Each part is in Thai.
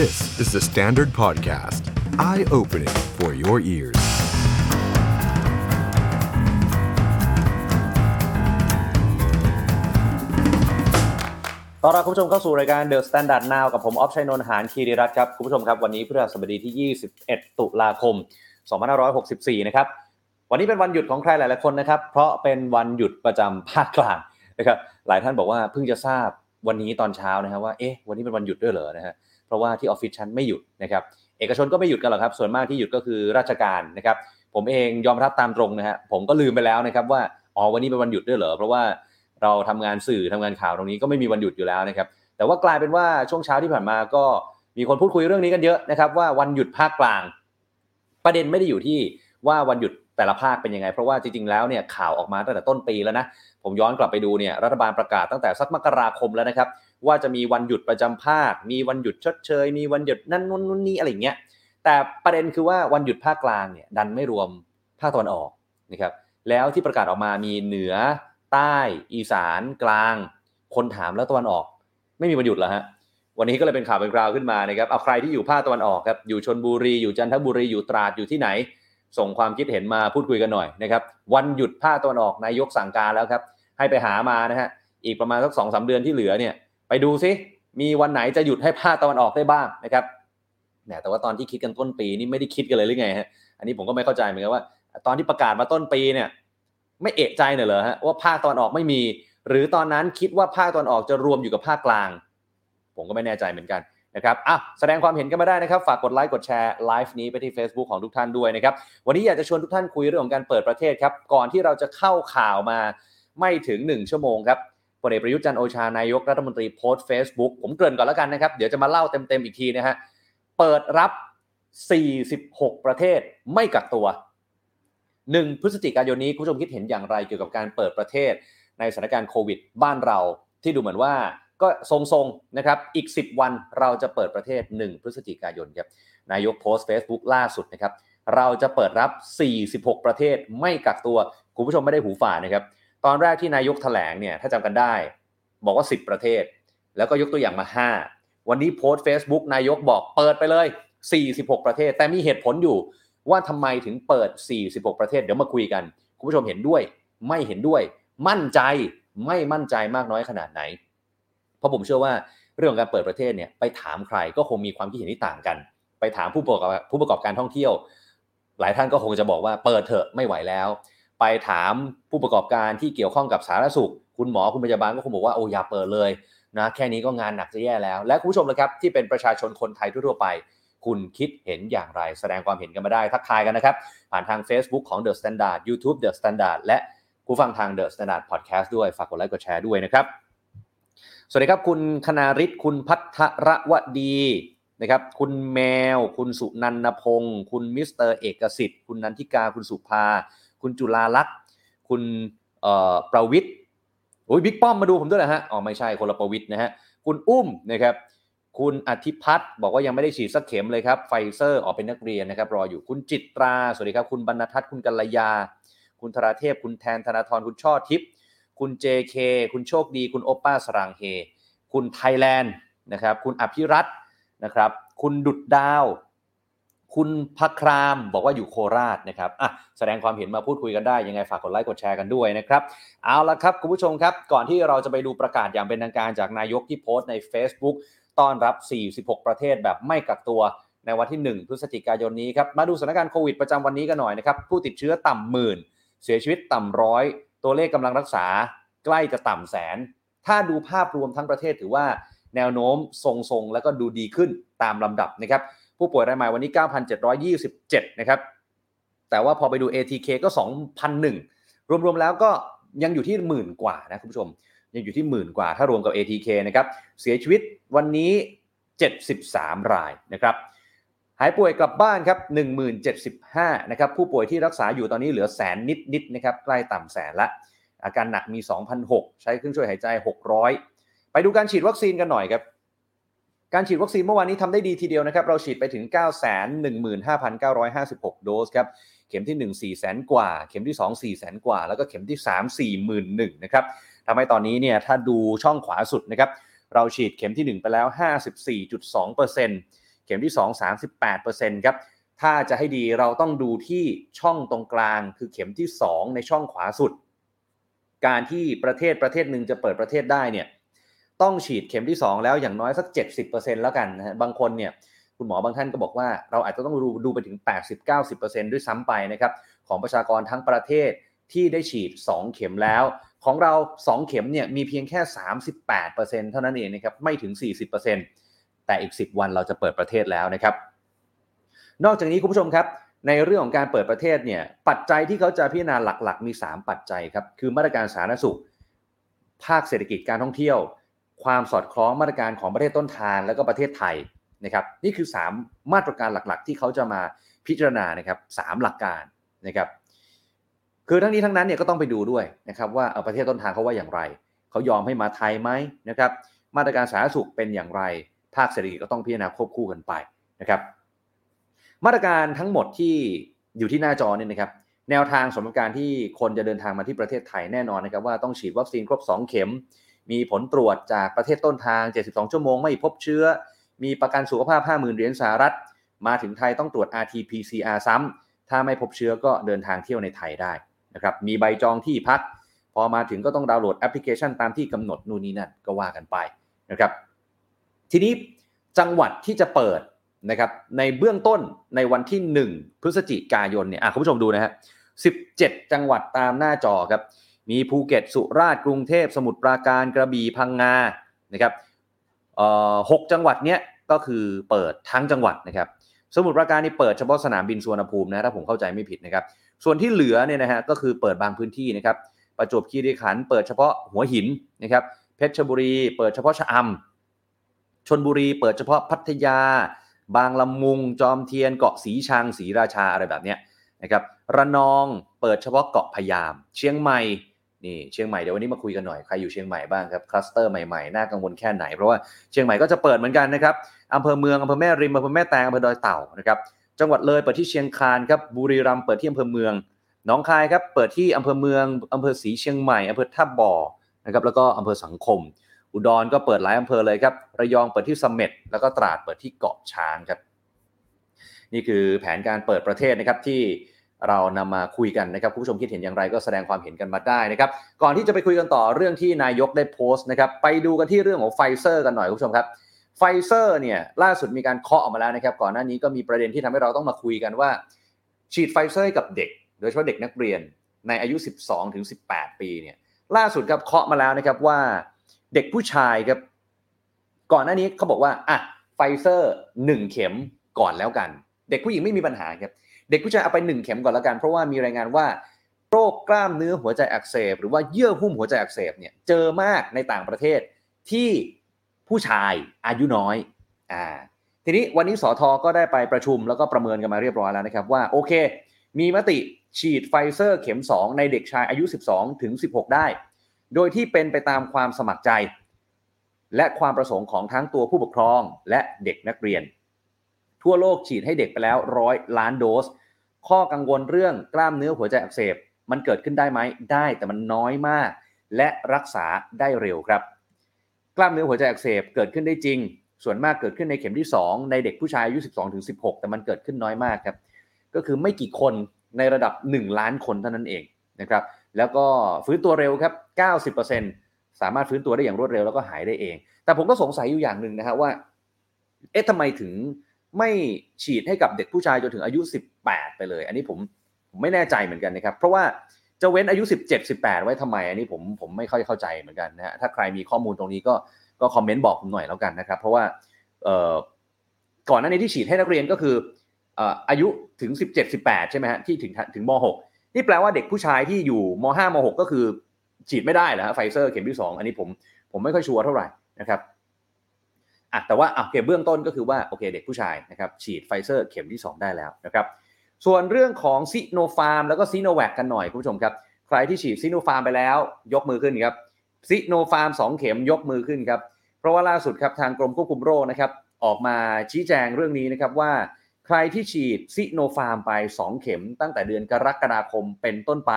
This is the Standard Podcast. Eye-opening for your ears. ต้อนรับคุณผู้ชมเข้าสู่รายการ The Standard Now กับผมออฟชัยนนท์หานคีริรัตน์ครับ คุณผู้ชมครับ วันนี้พฤหัสบดีที่ 21 ตุลาคม 2564 นะครับ วันนี้เป็นวันหยุดของใครหลายๆคนนะครับ เพราะเป็นวันหยุดประจำภาคกลางนะครับ หลายท่านบอกว่าเพิ่งจะทราบวันนี้ตอนเช้านะครับว่า เอ๊ะ วันนี้เป็นวันหยุดด้วยเหรอนะฮะ ราะว่าที่ออฟฟิศฉันไม่หยุดนะครับเอกชนก็ไม่หยุดกันหรอกครับส่วนมากที่หยุดก็คือราชการนะครับผมเองยอมรับตามตรงนะฮะผมก็ลืมไปแล้วนะครับว่าอ๋อวันนี้เป็นวันหยุดด้วยเหรอเพราะว่าเราทำงานสื่อทำงานข่าวตรงนี้ก็ไม่มีวันหยุดอยู่แล้วนะครับแต่ว่ากลายเป็นว่าช่วงเช้าที่ผ่านมาก็มีคนพูดคุยเรื่องนี้กันเยอะนะครับว่าวันหยุดภาคกลาง ประเด็นไม่ได้อยู่ที่ว่าวันหยุดแต่ละภาคเป็นยังไง เพราะว่าจริงๆแล้วเนี่ยข่าวออกมาตั้งแต่ต้นปีแล้วนะผมย้อนกลับไปดูเนี่ยรัฐบาลประกาศตั้งแต่สักมกราคมแล้วนะครับ ว่าจะมีวันหยุดประจำภาค มีวันหยุดชดเชย มีวันหยุดนั่นนู่นนู่นนี่อะไรเงี้ย แต่ประเด็นคือว่าวันหยุดภาคกลางเนี่ยดันไม่รวมภาคตะวันออกนะครับ แล้วที่ประกาศออกมามีเหนือ ใต้ อีสานกลาง คนถามแล้วตะวันออก ไม่มีวันหยุดเหรอฮะ วันนี้ก็เลยเป็นข่าวเป็นคราวขึ้นมานะครับ เอาใครที่อยู่ภาคตะวันออกครับ อยู่ชนบุรี อยู่จันทบุรี อยู่ตราด อยู่ที่ไหน ส่งความคิดเห็นมาพูดคุยกันหน่อยนะครับ วันหยุดภาคตะวันออกนายกสั่งการแล้วครับ ให้ไปหามานะฮะ อีกประมาณสักสองสาเดือนที่เหลือเนี่ย ไปดูซิมีวันไหนจะหยุดให้ภาคตะวันออกได้บ้างนะครับแหมแต่ว่าตอนที่คิดกันต้นปีนี่ไม่ได้คิดกันเลยหรือไงฮะอันนี้ผมก็ไม่เข้าใจเหมือนกันว่า ตอนที่ประกาศมาต้นปีเนี่ย ไม่เอะใจหน่ยเหรอฮะว่าภาคตะวันออกไม่มี หรือตอนนั้นคิดว่าภาคตะวันออกจะรวมอยู่กับภาคกลาง ผมก็ไม่แน่ใจเหมือนกันนะครับอะแสดงความเห็นกันมาได้นะครับ ฝากกดไลค์ กดแชร์ไลฟ์นี้ไปที่ Facebook ของทุกท่านด้วยนะครับ วันนี้อยากจะชวนทุกท่านคุยเรื่องของการเปิดประเทศครับ ก่อนที่เราจะเข้าข่าวมาไม่ถึง 1 ชั่วโมงครับ พลเอกประยุทธ์จันทร์โอชานายกรัฐมนตรีโพสต์ Facebook ผมเกริ่นก่อนแล้วกันนะครับ เดี๋ยวจะมาเล่าเต็มๆอีกทีนะฮะ เปิดรับ 46 ประเทศไม่กักตัว 1 พฤศจิกายนนี้คุณผู้ชมคิดเห็นอย่างไรเกี่ยวกับการเปิดประเทศ ในสถานการณ์โควิด บ้านเรา ที่ดูเหมือนว่าก็ทรงๆนะครับ อีก 10 วันเราจะเปิดประเทศ 1 พฤศจิกายนครับ นายกโพสต์ Facebook ล่าสุดนะครับ เราจะเปิดรับ 46 ประเทศไม่กักตัว คุณผู้ชมไม่ได้หูฝาดนะครับ ตอนแรกที่นายกแถลงเนี่ยถ้าจำกันได้ บอกว่า 10 ประเทศ แล้วก็ยกตัวอย่างมา 5 วันนี้โพสต์ Facebook นายกบอกเปิดไปเลย 46 ประเทศ แต่มีเหตุผลอยู่ว่าทำไมถึงเปิด 46 ประเทศ เดี๋ยวมาคุยกัน คุณผู้ชมเห็นด้วย ไม่เห็นด้วย มั่นใจไม่มั่นใจมากน้อยขนาดไหน เพราะผมเชื่อว่าเรื่องของการเปิดประเทศเนี่ยไปถามใครก็คงมีความคิดเห็นที่ต่างกัน ไปถามผู้ประกอบผู้ประกอบการท่องเที่ยว หลายท่านก็คงจะบอกว่าเปิดเถอะไม่ไหวแล้ว ไปถามผู้ประกอบการที่เกี่ยวข้องกับสาธารณสุข คุณหมอคุณพยาบาลก็คงบอกว่าโอ้อย่าเปิดเลยนะแค่นี้ก็งานหนักจะแย่แล้ว และคุณผู้ชมเลยครับที่เป็นประชาชนคนไทยทั่วๆไป คุณคิดเห็นอย่างไร แสดงความเห็นกันมาได้ทักทายกันนะครับ ผ่านทาง Facebook ของ The Standard YouTube The Standard และผู้ฟังทาง The Standard Podcast ด้วยฝากกดไลค์กดแชร์ด้วยนะครับ สวัสดีครับ คุณคณาริศคุณพัทรวดีนะครับ คุณแมว คุณสุนันพงศ์คุณมิสเตอร์เอกสิทธิ์ คุณนันทิกา คุณสุภา คุณจุลาลักษณ์ คุณประวิทย์โอ้ยบิ๊กป้อมมาดูผมด้วยเหรอฮะ อ๋อไม่ใช่คนละประวิทย์นะฮะ คุณอุ้มนะครับคุณอธิพัฒน์บอกว่ายังไม่ได้ฉีดสักเข็มเลยครับไฟเซอร์ออกเป็นนักเรียนนะครับรออยู่คุณจิตรา สวัสดีครับ คุณบรรณทัศน์คุณกัลยา คุณธราเทพ คุณแทนธนาธรคุณช่อทิพย์คุณ JK คุณโชคดี คุณโอป้าสรางเฮ คุณไทยแลนด์นะครับคุณอภิรัตน์นะครับคุณดุดดาว คุณพักครามบอกว่าอยู่โคราชนะครับอะแสดงความเห็นมาพูดคุยกันได้ ยังไงฝากกดไลค์กดแชร์กันด้วยนะครับ เอาละครับ คุณผู้ชมครับ ก่อนที่เราจะไปดูประกาศอย่างเป็นทางการจากนายกที่โพสต์ใน Facebook ต้อนรับ 46 ประเทศแบบไม่กักตัวในวันที่ 1 พฤศจิกายนนี้ครับ มาดูสถานการณ์โควิดประจำวันนี้กันหน่อยนะครับ ผู้ติดเชื้อต่ำหมื่น เสียชีวิตต่ำร้อย ตัวเลขกำลังรักษา ใกล้จะต่ำแสน ถ้าดูภาพรวมทั้งประเทศถือว่าแนวโน้มทรงๆ แล้วก็ดูดีขึ้นตามลำดับนะครับ ผู้ป่วยรายใหม่วันนี้ 9,727 นะครับ แต่ว่าพอไปดู ATK ก็ 2,001 รวมๆแล้วก็ยังอยู่ที่หมื่นกว่านะคุณผู้ชม ยังอยู่ที่หมื่นกว่าถ้ารวมกับ ATK นะครับ เสียชีวิตวันนี้ 73 รายนะครับ หายป่วยกลับบ้านครับ 1075 นะครับ ผู้ป่วยที่รักษาอยู่ตอนนี้เหลือแสนนิดๆนะครับ ใกล้ต่ำแสนละ อาการหนักมี 2,006 ใช้เครื่องช่วยหายใจ 600 ไปดูการฉีดวัคซีนกันหน่อยครับ การฉีดวัคซีนเมื่อวานนี้ทำได้ดีทีเดียวนะครับ เราฉีดไปถึง 915,956 โดสครับ เข็มที่ 1 4แสนกว่า เข็มที่ 2 4แสนกว่า แล้วก็เข็มที่ 3 41,000นะครับทำให้ตอนนี้เนี่ยถ้าดูช่องขวาสุดนะครับ เราฉีดเข็มที่ 1 ไปแล้ว 54.2%ข็มที่ 2 38%ครับ ถ้าจะให้ดีเราต้องดูที่ช่องตรงกลาง คือเข็มที่ 2 ในช่องขวาสุด การที่ประเทศประเทศหนึ่งจะเปิดประเทศได้เนี่ย ต้องฉีดเข็มที่ 2 แล้วอย่างน้อยสัก 70%แล้วกันนะฮะบางคนเนี่ยคุณหมอบางท่านก็บอกว่าเราอาจจะต้องดูดูไปถึง 80-90%ด้วยซ้ำไปนะครับของประชากรทั้งประเทศที่ได้ฉีด 2 เข็มแล้ว ของเรา 2 เข็มเนี่ยมีเพียงแค่ 38%เท่านั้นเองนะครับไม่ถึง 40%แต่อีก 10 วันเราจะเปิดประเทศแล้วนะครับนอกจากนี้คุณผู้ชมครับในเรื่องของการเปิดประเทศเนี่ยปัจจัยที่เขาจะพิจารณาหลักๆ มี 3 ปัจจัยครับคือมาตรการสาธารณสุข ภาคเศรษฐกิจการท่องเที่ยว ความสอดคล้องมาตรการของประเทศต้นทางแล้วก็ประเทศไทยนะครับนี่คือ 3 มาตรการหลักๆ ที่เขาจะมาพิจารณานะครับสหลักการนะครับคือทั้งนี้ทั้งนั้นเนี่ยก็ต้องไปดูด้วยนะครับว่าประเทศต้นทางเขาว่าอย่างไร เขายอมให้มาไทยไหมนะครับมาตรการสาธารณสุขเป็นอย่างไร ภาคเศรษฐกิจก็ต้องพิจารณาควบคู่กันไปนะครับมาตรการทั้งหมดที่อยู่ที่หน้าจอเนี่ยนะครับแนวทางสำหรับการที่คนจะเดินทางมาที่ประเทศไทยแน่นอนนะครับว่าต้องฉีดวัคซีนครบ 2 เข็ม มีผลตรวจจากประเทศต้นทาง 72 ชั่วโมงไม่พบเชื้อ มีประกันสุขภาพ 50,000 เหรียญสหรัฐ มาถึงไทยต้องตรวจ RT-PCR ซ้ำ ถ้าไม่พบเชื้อก็เดินทางเที่ยวในไทยได้นะครับ มีใบจองที่พัก พอมาถึงก็ต้องดาวน์โหลดแอปพลิเคชันตามที่กำหนดนู่นนี่นั่นก็ว่ากันไปนะครับ ทีนี้จังหวัดที่จะเปิดนะครับในเบื้องต้นในวันที่ 1 พฤศจิกายนเนี่ยคุณผู้ชมดูนะฮะ17 จังหวัดตามหน้าจอครับ มีภูเก็ตสุราษฎร์กรุงเทพสมุทรปราการกระบี่พังงานะครับหกจังหวัดเนี้ยก็คือเปิดทั้งจังหวัดนะครับ สมุทรปราการนี่เปิดเฉพาะสนามบินสุวรรณภูมินะถ้าผมเข้าใจไม่ผิดนะครับ ส่วนที่เหลือเนี่ยนะฮะก็คือเปิดบางพื้นที่นะครับ ประจวบคีรีขันธ์เปิดเฉพาะหัวหินนะครับเพชรบุรี เปิดเฉพาะชะอำชนบุรี เปิดเฉพาะพัทยา บางลำมุง จอมเทียนเกาะสีชังสีราชาอะไรแบบเนี้ยนะครับระนองเปิดเฉพาะเกาะพยาม เชียงใหม่ นี่เชียงใหม่เดี๋ยววันนี้มาคุยกันหน่อยใครอยู่เชียงใหม่บ้างครับคลัสเตอร์ใหม่ๆน่ากังวลแค่ไหน เพราะว่าเชียงใหม่ก็จะเปิดเหมือนกันนะครับอำเภอเมืองอำเภอแม่ริมอำเภอแม่แตงอำเภอดอยเต่านะครับจังหวัดเลยเปิดที่เชียงคานครับบุรีรัมย์เปิดที่อำเภอเมืองหนองคายครับเปิดที่อำเภอเมืองอำเภอศรีเชียงใหม่อำเภอท่าบ่อนะครับแล้วก็อำเภอสังคม อุดรก็เปิดหลายอำเภอเลยครับระยองเปิดที่เสม็ดแล้วก็ตราดเปิดที่เกาะช้างครับนี่คือแผนการเปิดประเทศนะครับที่ เรานำมาคุยกันนะครับคุณผู้ชมคิดเห็นอย่างไรก็แสดงความเห็นกันมาได้นะครับ ก่อนที่จะไปคุยกันต่อเรื่องที่นายกได้โพสต์นะครับ ไปดูกันที่เรื่องของไฟเซอร์กันหน่อยคุณผู้ชมครับไฟเซอร์เนี่ยล่าสุดมีการเคาะออกมาแล้วนะครับก่อนหน้านี้ก็มีประเด็นที่ทำให้เราต้องมาคุยกันว่า ฉีดไฟเซอร์กับเด็ก โดยเฉพาะเด็กนักเรียนในอายุ 12ถึง18 ปีเนี่ยล่าสุดครับเคาะมาแล้วนะครับว่าเด็กผู้ชายครับก่อนหน้านี้เขาบอกว่าอะไฟเซอร์1เข็มก่อนแล้วกัน เด็กผู้หญิงไม่มีปัญหาครับ เด็กผู้ชายเอาไป 1 เข็มก่อนล้วกัน เพราะว่ามีรายงานว่าโรคกล้ามเนื้อหัวใจอักเสบ หรือว่าเยื่อหุ้มหัวใจอักเสบเนี่ยเจอมากในต่างประเทศที่ผู้ชายอายุน้อยอ่าทีนี้วันนี้สอทอก็ได้ไปประชุมแล้วก็ประเมินกันมาเรียบร้อยแล้วนะครับว่าโอเค มีมติฉีดไฟเซอร์เข็ม 2 ในเด็กชายอายุ 12 ถึง 16 ได้ โดยที่เป็นไปตามความสมัครใจ และความประสงค์ของทั้งตัวผู้ปกครองและเด็กนักเรียน ทั่วโลกฉีดให้เด็กไปแล้วร้อยล้านโดส ข้อกังวลเรื่องกล้ามเนื้อหัวใจอักเสบ มันเกิดขึ้นได้ไหมได้แต่มันน้อยมาก และรักษาได้เร็วครับ กล้ามเนื้อหัวใจอักเสบเกิดขึ้นได้จริง ส่วนมากเกิดขึ้นในเข็มที่ 2 ในเด็กผู้ชายอายุ 12ถึง16 แต่มันเกิดขึ้นน้อยมากครับ ก็คือไม่กี่คนในระดับ 1 ล้านคนเท่านั้นเองนะครับแล้วก็ฟื้นตัวเร็วครับ 90%สามารถฟื้นตัวได้อย่างรวดเร็วแล้วก็หายได้เอง แต่ผมก็สงสัยอยู่อย่างหนึ่งนะฮะว่า เอ๊ะทำไมถึง ไม่ฉีดให้กับเด็กผู้ชายจนถึงอายุ 18 ไปเลย อันนี้ผมผมไม่แน่ใจเหมือนกันนะครับ เพราะว่าจะเว้นอายุ 17 18 ไว้ทำไม อันนี้ผมผมไม่ค่อยเข้าใจเหมือนกันนะฮะถ้าใครมีข้อมูลตรงนี้ก็ก็คอมเมนต์บอกผมหน่อยแล้วกันนะครับ เพราะว่าเอ่อก่อนหน้านี้ที่ฉีดให้นักเรียนก็คืออายุถึง 17 18 ใช่ไหมฮะที่ถึงถึงม .6 นี่แปลว่าเด็กผู้ชายที่อยู่ม .5 ม .6 ก็คือฉีดไม่ได้แล้วไฟเซอร์เข็มที่ 2 อันนี้ผมผมไม่ค่อยชัวร์เท่าไหร่นะครับ อะแต่ว่าโอเคเบื้องต้นก็คือว่าโอเคเด็กผู้ชายนะครับฉีดไฟเซอร์เข็มที่ 2 ได้แล้วนะครับส่วนเรื่องของซิโนฟาร์มแล้วก็ซีโนแวคกันหน่อยคุณผู้ชมครับ ใครที่ฉีดซิโนฟาร์มไปแล้ว ยกมือขึ้นครับซิโนฟาร์ม2เข็มยกมือขึ้นครับเพราะว่าล่าสุดครับทางกรมควบคุมโรคนะครับออกมาชี้แจงเรื่องนี้นะครับว่า ใครที่ฉีดซิโนฟาร์มไป 2 เข็ม ตั้งแต่เดือนกรกฎาคมเป็นต้นไป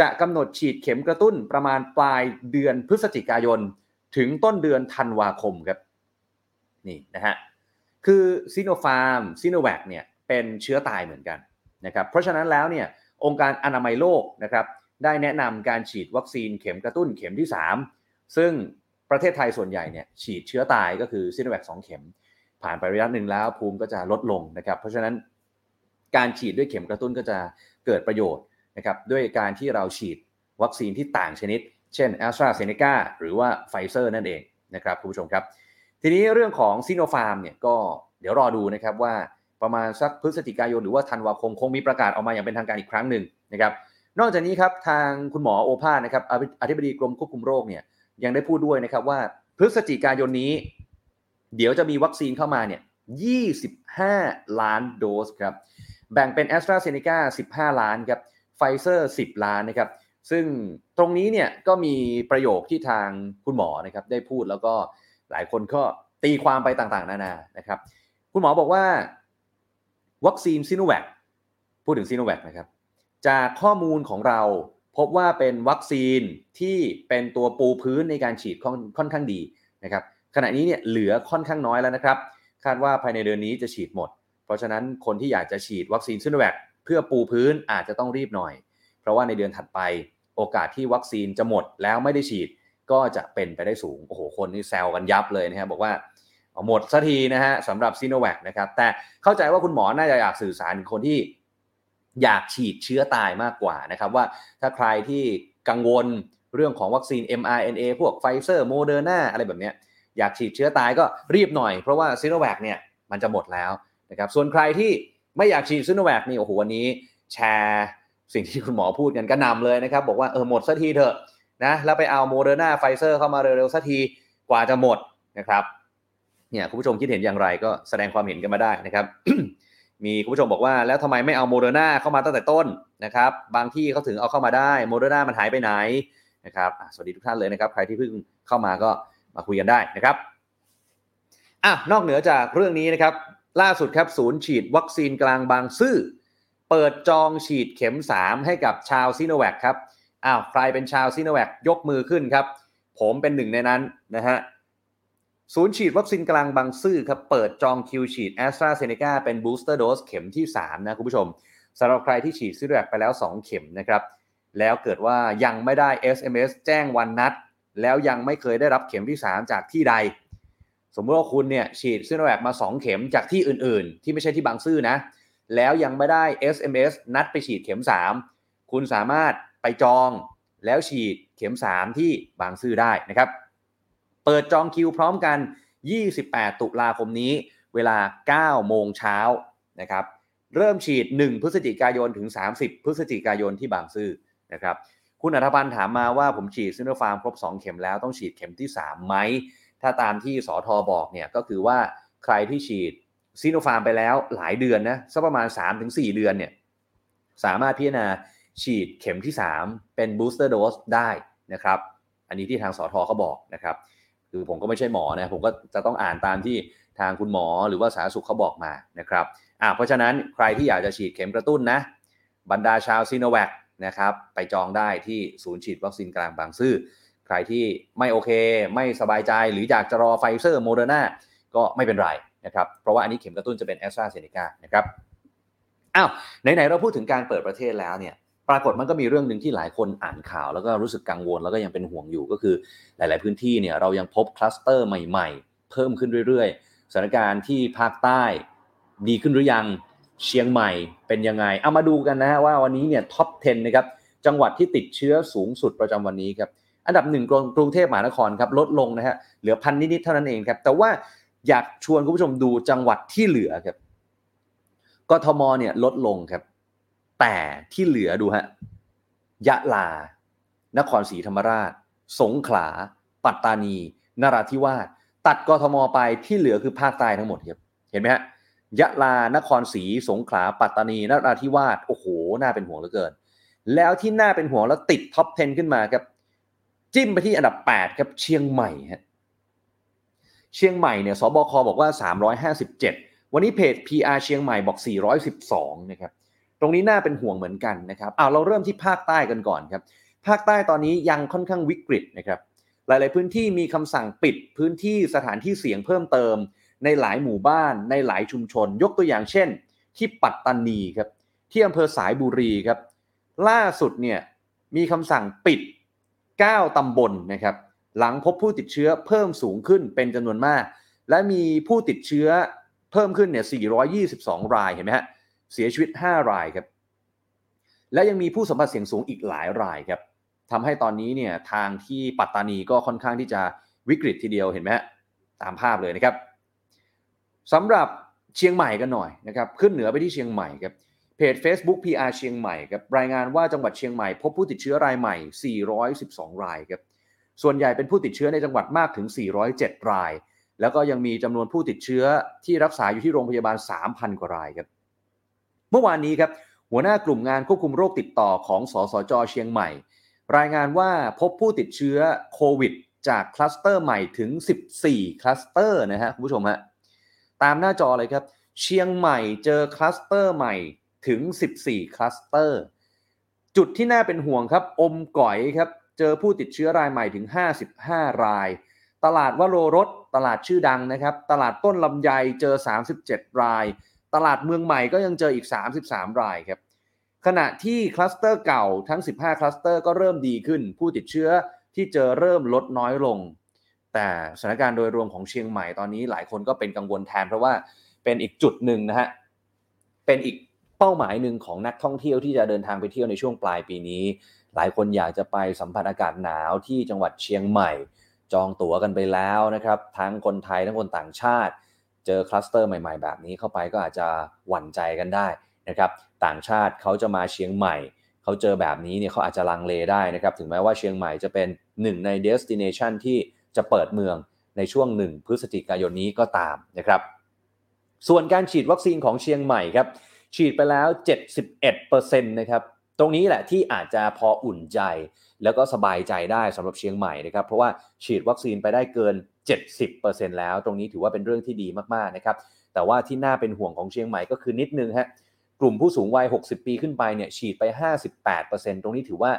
จะกำหนดฉีดเข็มกระตุ้นประมาณปลายเดือนพฤศจิกายน ถึงต้นเดือนธันวาคมครับ นี่นะฮะคือซีโนฟาร์มซีโนแวคเนี่ยเป็นเชื้อตายเหมือนกันนะครับเพราะฉะนั้นแล้วเนี่ยองค์การอนามัยโลกนะครับได้แนะนำการฉีดวัคซีนเข็มกระตุ้นเข็มที่ 3 ซึ่งประเทศไทยส่วนใหญ่เนี่ยฉีดเชื้อตายก็คือซีโนแวค 2 เข็ม ผ่านไประยะหนึ่งแล้วภูมิก็จะลดลงนะครับ เพราะฉะนั้นการฉีดด้วยเข็มกระตุ้นก็จะเกิดประโยชน์นะครับด้วยการที่เราฉีดวัคซีนที่ต่างชนิด เช่น แอสตราเซ เนกา หรือว่าไฟเซอร์นั่นเองนะครับคุณผู้ชมครับ ทีนี้เรื่องของซีโนฟาร์มเนี่ยก็เดี๋ยวรอดูนะครับว่าประมาณสักพฤศจิกายนหรือว่าธันวาคมคงมีประกาศออกมาอย่างเป็นทางการอีกครั้งหนึ่งนะครับ นอกจากนี้ครับทางคุณหมอโอภาสนะครับอธิบดีกรมควบคุมโรคเนี่ยยังได้พูดด้วยนะครับว่าพฤศจิกายนนี้ เดี๋ยวจะมีวัคซีนเข้ามาเนี่ย 25 ล้านโดสครับ แบ่งเป็น a s t r a z เซ e c a 15 ล้านครับไฟเซอร์ 10 ล้านนะครับ ซึ่งตรงนี้เนี่ยก็มีประโยคที่ทางคุณหมอนะครับได้พูดแล้วก็ หลายคนก็ตีความไปต่างๆ นานานะครับ คุณหมอบอกว่า วัคซีนซีโนแวคพูดถึงซีโนแวคนะครับ จากข้อมูลของเราพบว่าเป็นวัคซีนที่เป็นตัวปูพื้นในการฉีดค่อนข้างดีนะครับ ขณะนี้เนี่ยเหลือค่อนข้างน้อยแล้วนะครับ คาดว่าภายในเดือนนี้จะฉีดหมด เพราะฉะนั้นคนที่อยากจะฉีดวัคซีนซีโนแวคเพื่อปูพื้นอาจจะต้องรีบหน่อย เพราะว่าในเดือนถัดไปโอกาสที่วัคซีนจะหมดแล้วไม่ได้ฉีด ก็จะเป็นไปได้สูง โอ้โห คนนี่แซวกันยับเลยนะครับบอกว่าหมดสักทีนะฮะสำหรับซีโนแวคนะครับ แต่เข้าใจว่าคุณหมอน่าจะอยากสื่อสารถึงคนที่อยากฉีดเชื้อตายมากกว่านะครับ ว่าถ้าใครที่กังวลเรื่องของวัคซีน mRNA พวกไฟเซอร์โมเดอร์นาอะไรแบบนี้อยากฉีดเชื้อตายก็รีบหน่อย เพราะว่าซีโนแวคเนี่ยมันจะหมดแล้วนะครับส่วนใครที่ไม่อยากฉีดซีโนแวคนี่โอ้โหวันนี้แชร์สิ่งที่คุณหมอพูดกันกระหน่ำเลยนะครับ บอกว่าเออหมดสักทีเถอะ นะแล้วไปเอาโมเดอร์นาไฟเซอร์เข้ามาเร็วๆสักทีกว่าจะหมดนะครับเนี่ยคุณผู้ชมคิดเห็นอย่างไรก็แสดงความเห็นกันมาได้นะครับมีคุณผู้ชมบอกว่าแล้วทำไมไม่เอาโมเดอร์นาเข้ามาตั้งแต่ต้นนะครับบางที่เขาถึงเอาเข้ามาได้โมเดอร์นามันหายไปไหนนะครับสวัสดีทุกท่านเลยนะครับ ใครที่เพิ่งเข้ามาก็มาคุยกันได้นะครับอะนอกเหนือจากเรื่องนี้นะครับ ล่าสุดครับศูนย์ฉีดวัคซีนกลางบางซื่อเปิดจองฉีดเข็ม 3 ให้กับชาวซีโนแวคครับ อ้าวใครเป็นชาวซีโนแวคยกมือขึ้นครับ ผมเป็นหนึ่งในนั้นนะฮะศูนย์ฉีดวัคซีนกลางบางซื่อครับ เปิดจองคิวฉีดแอสตราเซเนกาเป็น booster dose เข็มที่ 3 นะคุณผู้ชมสำหรับใครที่ฉีดซีโนแวคไปแล้ว 2 เข็มนะครับ แล้วเกิดว่ายังไม่ได้ SMS แจ้งวันนัด แล้วยังไม่เคยได้รับเข็มที่ 3 จากที่ใด สมมติว่าคุณเนี่ยฉีดซีโนแวคมา 2 เข็มจากที่อื่น ๆ ที่ไม่ใช่ที่บางซื่อนะ แล้วยังไม่ได้ SMS นัดไปฉีดเข็ม 3 คุณสามารถ ไปจองแล้วฉีดเข็ม 3 ที่บางซื่อได้นะครับ เปิดจองคิวพร้อมกัน 28 ตุลาคมนี้ เวลา 9 โมงเช้านะครับ เริ่มฉีด 1 พฤศจิกายนถึง 30 พฤศจิกายนที่บางซื่อนะครับ คุณอัธพันธ์ถามมาว่าผมฉีดซิโนฟาร์มครบ 2 เข็มแล้วต้องฉีดเข็มที่ 3 ไหม ถ้าตามที่สอทอบอกเนี่ยก็คือว่าใครที่ฉีดซีโนฟาร์มไปแล้วหลายเดือนนะสักประมาณ 3-4 เดือนเนี่ยสามารถพิจารณา ฉีดเข็มที่ 3 เป็น booster dose ได้นะครับ อันนี้ที่ทางสอทอเขาบอกนะครับ คือผมก็ไม่ใช่หมอนะผมก็จะต้องอ่านตามที่ทางคุณหมอหรือว่าสาธารณสุขเขาบอกมานะครับอ่าเพราะฉะนั้นใครที่อยากจะฉีดเข็มกระตุ้นนะ บรรดาชาวซีโนแวคนะครับ ไปจองได้ที่ศูนย์ฉีดวัคซีนกลางบางซื่อใครที่ไม่โอเคไม่สบายใจหรืออยากจะรอไฟเซอร์โมเดอร์นาก็ไม่เป็นไรนะครับ เพราะว่าอันนี้เข็มกระตุ้นจะเป็นแอสตราเซเนกานะครับอ้าวไหนๆเราพูดถึงการเปิดประเทศแล้วเนี่ย ปรากฏมันก็มีเรื่องหนึ่งที่หลายคนอ่านข่าว แล้วก็รู้สึกกังวลแล้วก็ยังเป็นห่วงอยู่ก็คือ หลาย ๆ พื้นที่เนี่ยเรายังพบคลัสเตอร์ใหม่ ๆ เพิ่มขึ้นเรื่อยๆสถานการณ์ที่ภาคใต้ดีขึ้นหรือยังเชียงใหม่เป็นยังไงเอามาดูกันนะฮะว่าวันนี้เนี่ย top 10 นะครับจังหวัดที่ติดเชื้อสูงสุดประจำวันนี้ครับอันดับหนึ่งกรุงเทพมหานครครับลดลงนะฮะเหลือพันนิดๆเท่านั้นเองครับแต่ว่าอยากชวนคุณผู้ชมดูจังหวัดที่เหลือครับกทมเนี่ยลดลงครับ แต่ที่เหลือดูฮะยะลา นครศรีธรรมราช สงขลา ปัตตานี นราธิวาสตัดกทมไปที่เหลือคือภาคใต้ทั้งหมดครับเห็นไหมฮะยะลานครศรีสงขลา ปัตตานีนราธิวาสโอ้โหน่าเป็นห่วงเหลือเกิน แล้วที่น่าเป็นห่วงแล้วติดท็อป 10 ขึ้นมาครับ จิ้มไปที่อันดับ 8 ครับเชียงใหม่ฮะเชียงใหม่เนี่ยสบคบอกว่า 357 วันนี้เพจ PR เชียงใหม่บอก 412 นะครับ รงนี้น่าเป็นห่วงเหมือนกันนะครับเอาเราเริ่มที่ภาคใต้กันก่อนครับ ภาคใต้ตอนนี้ยังค่อนข้างวิกฤตนะครับ หลาย ๆ พื้นที่มีคำสั่งปิดพื้นที่สถานที่เสี่ยงเพิ่มเติม ในหลายหมู่บ้าน ในหลายชุมชน ยกตัวอย่างเช่น ที่ปัตตานีครับ ที่อำเภอสายบุรีครับ ล่าสุดเนี่ยมีคำสั่งปิด 9 ตำบลนะครับ หลังพบผู้ติดเชื้อเพิ่มสูงขึ้นเป็นจำนวนมาก และมีผู้ติดเชื้อเพิ่มขึ้นเนี่ย 422 รายเห็นไหมฮะ เสียชีวิต 5 รายครับ และยังมีผู้สัมผัสเสี่ยงสูงอีกหลายรายครับทำให้ตอนนี้เนี่ยทางที่ปัตตานีก็ค่อนข้างที่จะวิกฤตทีเดียวเห็นไหมตามภาพเลยนะครับสำหรับเชียงใหม่กันหน่อยนะครับขึ้นเหนือไปที่เชียงใหม่ครับเพจ Facebook PR เชียงใหม่ครับรายงานว่าจังหวัดเชียงใหม่พบผู้ติดเชื้อรายใหม่ 412 รายครับส่วนใหญ่เป็นผู้ติดเชื้อในจังหวัดมากถึง 407 ราย แล้วก็ยังมีจำนวนผู้ติดเชื้อที่รักษาอยู่ที่โรงพยาบาล 3,000 กว่ารายครับ มื่อวานนี้ครับหัวหน้ากลุ่มงานควบคุมโรคติดต่อของสสจเชียงใหม่ รายงานว่าพบผู้ติดเชื้อโควิด จากคลัสเตอร์ใหม่ถึง 14 คลัสเตอร์นะฮะคุณผู้ชมฮะตามหน้าจอเลยครับ เชียงใหม่เจอคลัสเตอร์ใหม่ถึง 14 คลัสเตอร์ จุดที่น่าเป็นห่วงครับ อมก๋อยครับ เจอผู้ติดเชื้อรายใหม่ถึง 55 ราย ตลาดวโรรส ตลาดชื่อดังนะครับ ตลาดต้นลำไยเจอ 37 ราย ตลาดเมืองใหม่ก็ยังเจออีก 33 รายครับ ขณะที่คลัสเตอร์เก่าทั้ง 15 คลัสเตอร์ก็เริ่มดีขึ้น ผู้ติดเชื้อที่เจอเริ่มลดน้อยลง แต่สถานการณ์โดยรวมของเชียงใหม่ตอนนี้หลายคนก็เป็นกังวลแทนเพราะว่าเป็นอีกจุดหนึ่งนะฮะ เป็นอีกเป้าหมายหนึ่งของนักท่องเที่ยวที่จะเดินทางไปเที่ยวในช่วงปลายปีนี้ หลายคนอยากจะไปสัมผัสอากาศหนาวที่จังหวัดเชียงใหม่ จองตั๋วกันไปแล้วนะครับ ทั้งคนไทยทั้งคนต่างชาติ เจอคลัสเตอร์ใหม่ๆ แบบนี้เข้าไปก็อาจจะหวั่นใจกันได้นะครับต่างชาติเขาจะมาเชียงใหม่ เขาเจอแบบนี้เนี่ยเขาอาจจะลังเลได้นะครับถึงแม้ว่าเชียงใหม่จะเป็นหนึ่งในเดสติเนชันที่จะเปิดเมืองในช่วงหนึ่งพฤศจิกายนนี้ก็ตามนะครับส่วนการฉีดวัคซีนของเชียงใหม่ครับฉีดไปแล้ว 71%นะครับตรงนี้แหละที่อาจจะพออุ่นใจ แล้วก็สบายใจได้สำหรับเชียงใหม่นะครับเพราะว่าฉีดวัคซีนไปได้เกิน 70%แล้ว ตรงนี้ถือว่าเป็นเรื่องที่ดีมากๆนะครับแต่ว่าที่น่าเป็นห่วงของเชียงใหม่ก็คือนิดนึงฮะกลุ่มผู้สูงวัย 60 ปีขึ้นไปเนี่ยฉีดไป 58%ตรงนี้ถือว่า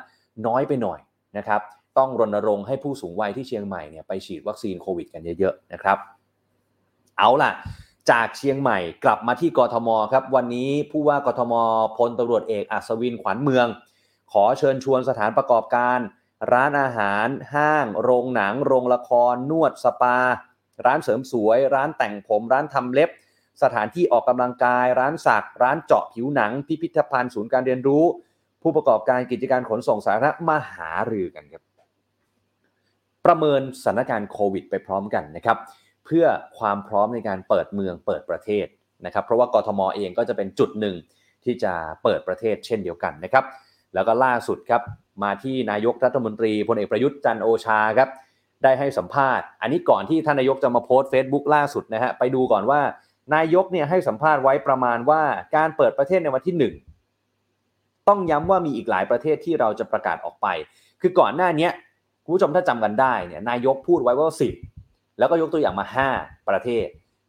น้อยไปหน่อยนะครับต้องรณรงค์ให้ผู้สูงวัยที่เชียงใหม่เนี่ยไปฉีดวัคซีนโควิดกันเยอะๆนะครับ เอาล่ะ จากเชียงใหม่กลับมาที่กทมครับ วันนี้ผู้ว่ากทมพลตำรวจเอกอัศวินขวัญเมือง ขอเชิญชวนสถานประกอบการ ร้านอาหาร ห้าง โรงหนัง โรงละคร นวดสปา ร้านเสริมสวย ร้านแต่งผม ร้านทำเล็บ สถานที่ออกกำลังกาย ร้านสัก ร้านเจาะผิวหนัง พิพิธภัณฑ์ศูนย์การเรียนรู้ ผู้ประกอบการกิจการขนส่งสาธารณะมาหารือกันครับ ประเมินสถานการณ์โควิด ไปพร้อมกันนะครับเพื่อความพร้อมในการเปิดเมืองเปิดประเทศนะครับ เพราะว่ากทมเองก็จะเป็นจุดหนึ่งที่จะเปิดประเทศเช่นเดียวกันนะครับ แล้วก็ล่าสุดครับ มาที่นายกรัฐมนตรีพลเอกประยุทธ์จันโอชาครับได้ให้สัมภาษณ์ อันนี้ก่อนที่ท่านนายกจะมาโพสต์ Facebook ล่าสุดนะฮะไปดูก่อนว่านายกเนี่ยให้สัมภาษณ์ไว้ประมาณว่าการเปิดประเทศในวันที่ 1 ต้องย้ำว่ามีอีกหลายประเทศที่เราจะประกาศออกไป คือก่อนหน้านี้คุณผู้ชมถ้าจำกันได้เนี่ยนายกพูดไว้ว่าสิบแล้วก็ยกตัวอย่างมา 5 ประเทศ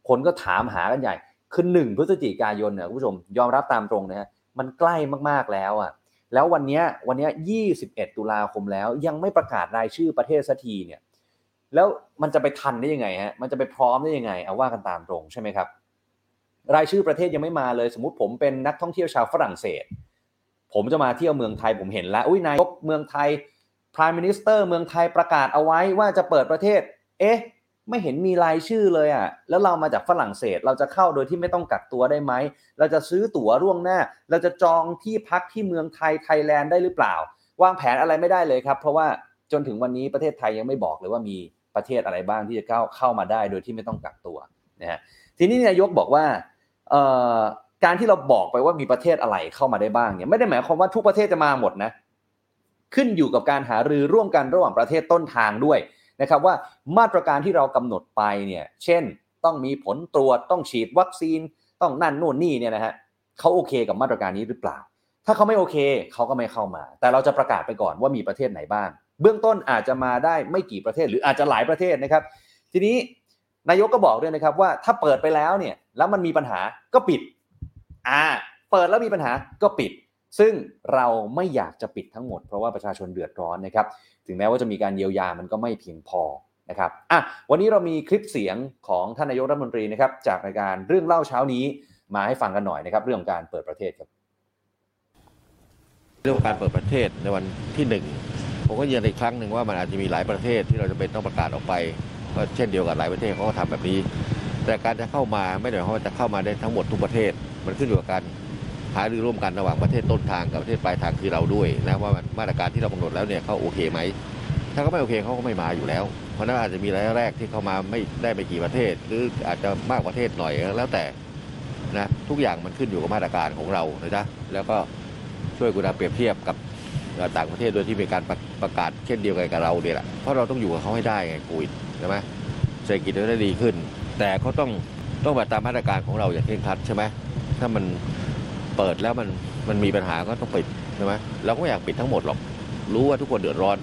คนก็ถามหากันใหญ่คือหนึ่งพฤศจิกายนเนี่ยคุณผู้ชมยอมรับตามตรงนะฮะมันใกล้มากๆแล้วอะ แล้ววันนี้วันนี้ย21 ตุลาคมแล้วยังไม่ประกาศรายชื่อประเทศสักทีเนี่ยแล้วมันจะไปทันได้ยังไงฮะมันจะไปพร้อมได้ยังไงเอาว่ากันตามตรงใช่ไหมครับ รายชื่อประเทศยังไม่มาเลย สมมติผมเป็นนักท่องเที่ยวชาวฝรั่งเศส ผมจะมาเที่ยวเมืองไทยผมเห็นแล้วอุ้ยนายกเมืองไทย Prime Minister เมืองไทยประกาศเอาไว้ว่าจะเปิดประเทศ เอ๊ะ ไม่เห็นมีรายชื่อเลยอะ แล้วเรามาจากฝรั่งเศส เราจะเข้าโดยที่ไม่ต้องกักตัวได้ไหม เราจะซื้อตั๋วล่วงหน้า เราจะจองที่พักที่เมืองไทยไทยแลนด์ได้หรือเปล่า วางแผนอะไรไม่ได้เลยครับ เพราะว่าจนถึงวันนี้ประเทศไทยยังไม่บอกเลยว่ามีประเทศอะไรบ้างที่จะเข้าเข้ามาได้โดยที่ไม่ต้องกักตัวนะฮะ ทีนี้นายกบอกว่าการที่เราบอกไปว่ามีประเทศอะไรเข้ามาได้บ้างเนี่ยไม่ได้หมายความว่าทุกประเทศจะมาหมดนะ ขึ้นอยู่กับการหารือร่วมกันระหว่างประเทศต้นทางด้วย นะครับว่ามาตรการที่เรากำหนดไปเนี่ยเช่นต้องมีผลตรวจต้องฉีดวัคซีนต้องนั่นนู่นนี่เนี่ยนะฮะเขาโอเคกับมาตรการนี้หรือเปล่า ถ้าเขาไม่โอเคเขาก็ไม่เข้ามา แต่เราจะประกาศไปก่อนว่ามีประเทศไหนบ้าง เบื้องต้นอาจจะมาได้ไม่กี่ประเทศหรืออาจจะหลายประเทศนะครับ ทีนี้นายกก็บอกด้วยนะครับว่าถ้าเปิดไปแล้วเนี่ยแล้วมันมีปัญหาก็ปิดอ่าเปิดแล้วมีปัญหาก็ปิด ซึ่งเราไม่อยากจะปิดทั้งหมดเพราะว่าประชาชนเดือดร้อนนะครับ ถึงแม้ว่าจะมีการเยียวยามันก็ไม่เพียงพอนะครับอะวันนี้เรามีคลิปเสียงของท่านนายกรัฐมนตรีนะครับ จากรายการเรื่องเล่าเช้านี้มาให้ฟังกันหน่อยนะครับ เรื่องของการเปิดประเทศครับเรื่องของการเปิดประเทศในวันที่หนึ่งผมก็ยืนอีกครั้งหนึ่งว่ามันอาจจะมีหลายประเทศที่เราจะเป็นต้องประกาศออกไปก็เช่นเดียวกับหลายประเทศเขาก็ทำแบบนี้ แต่การจะเข้ามาไม่ได้หมายความว่าจะเข้ามาได้ทั้งหมดทุกประเทศ มันขึ้นอยู่กับการ หารือร่วมกันระหว่างประเทศต้นทางกับประเทศปลายทางคือเราด้วยนะว่ามาตรการที่เรากำหนดแล้วเนี่ยเขาโอเคไหมถ้าเขาไม่โอเคเขาก็ไม่มาอยู่แล้ว เพราะนั้นอาจจะมีรายแรกที่เข้ามาไม่ได้ไม่กี่ประเทศ หรืออาจจะมากประเทศหน่อยแล้วแต่นะทุกอย่างมันขึ้นอยู่กับมาตรการของเรานะจ๊ะแล้วก็ช่วยกุณาเปรียบเทียบกับต่างประเทศโดยที่มีการประประกาศเช่นเดียวกันกับเราเนี่ยแหละเพราะเราต้องอยู่กับเขาให้ได้ไงโควิดใช่ไหมเศรษฐกิจจะได้ดีขึ้น แต่เขาต้องต้องแบบตามมาตรการของเราอย่างเคร่งครัดใช่ไหมถ้ามัน เปิดแล้วมันมันมีปัญหาก็ต้องปิดใช่ไหมเราก็อยากปิดทั้งหมดหรอก รู้ว่าทุกคนเดือดร้อน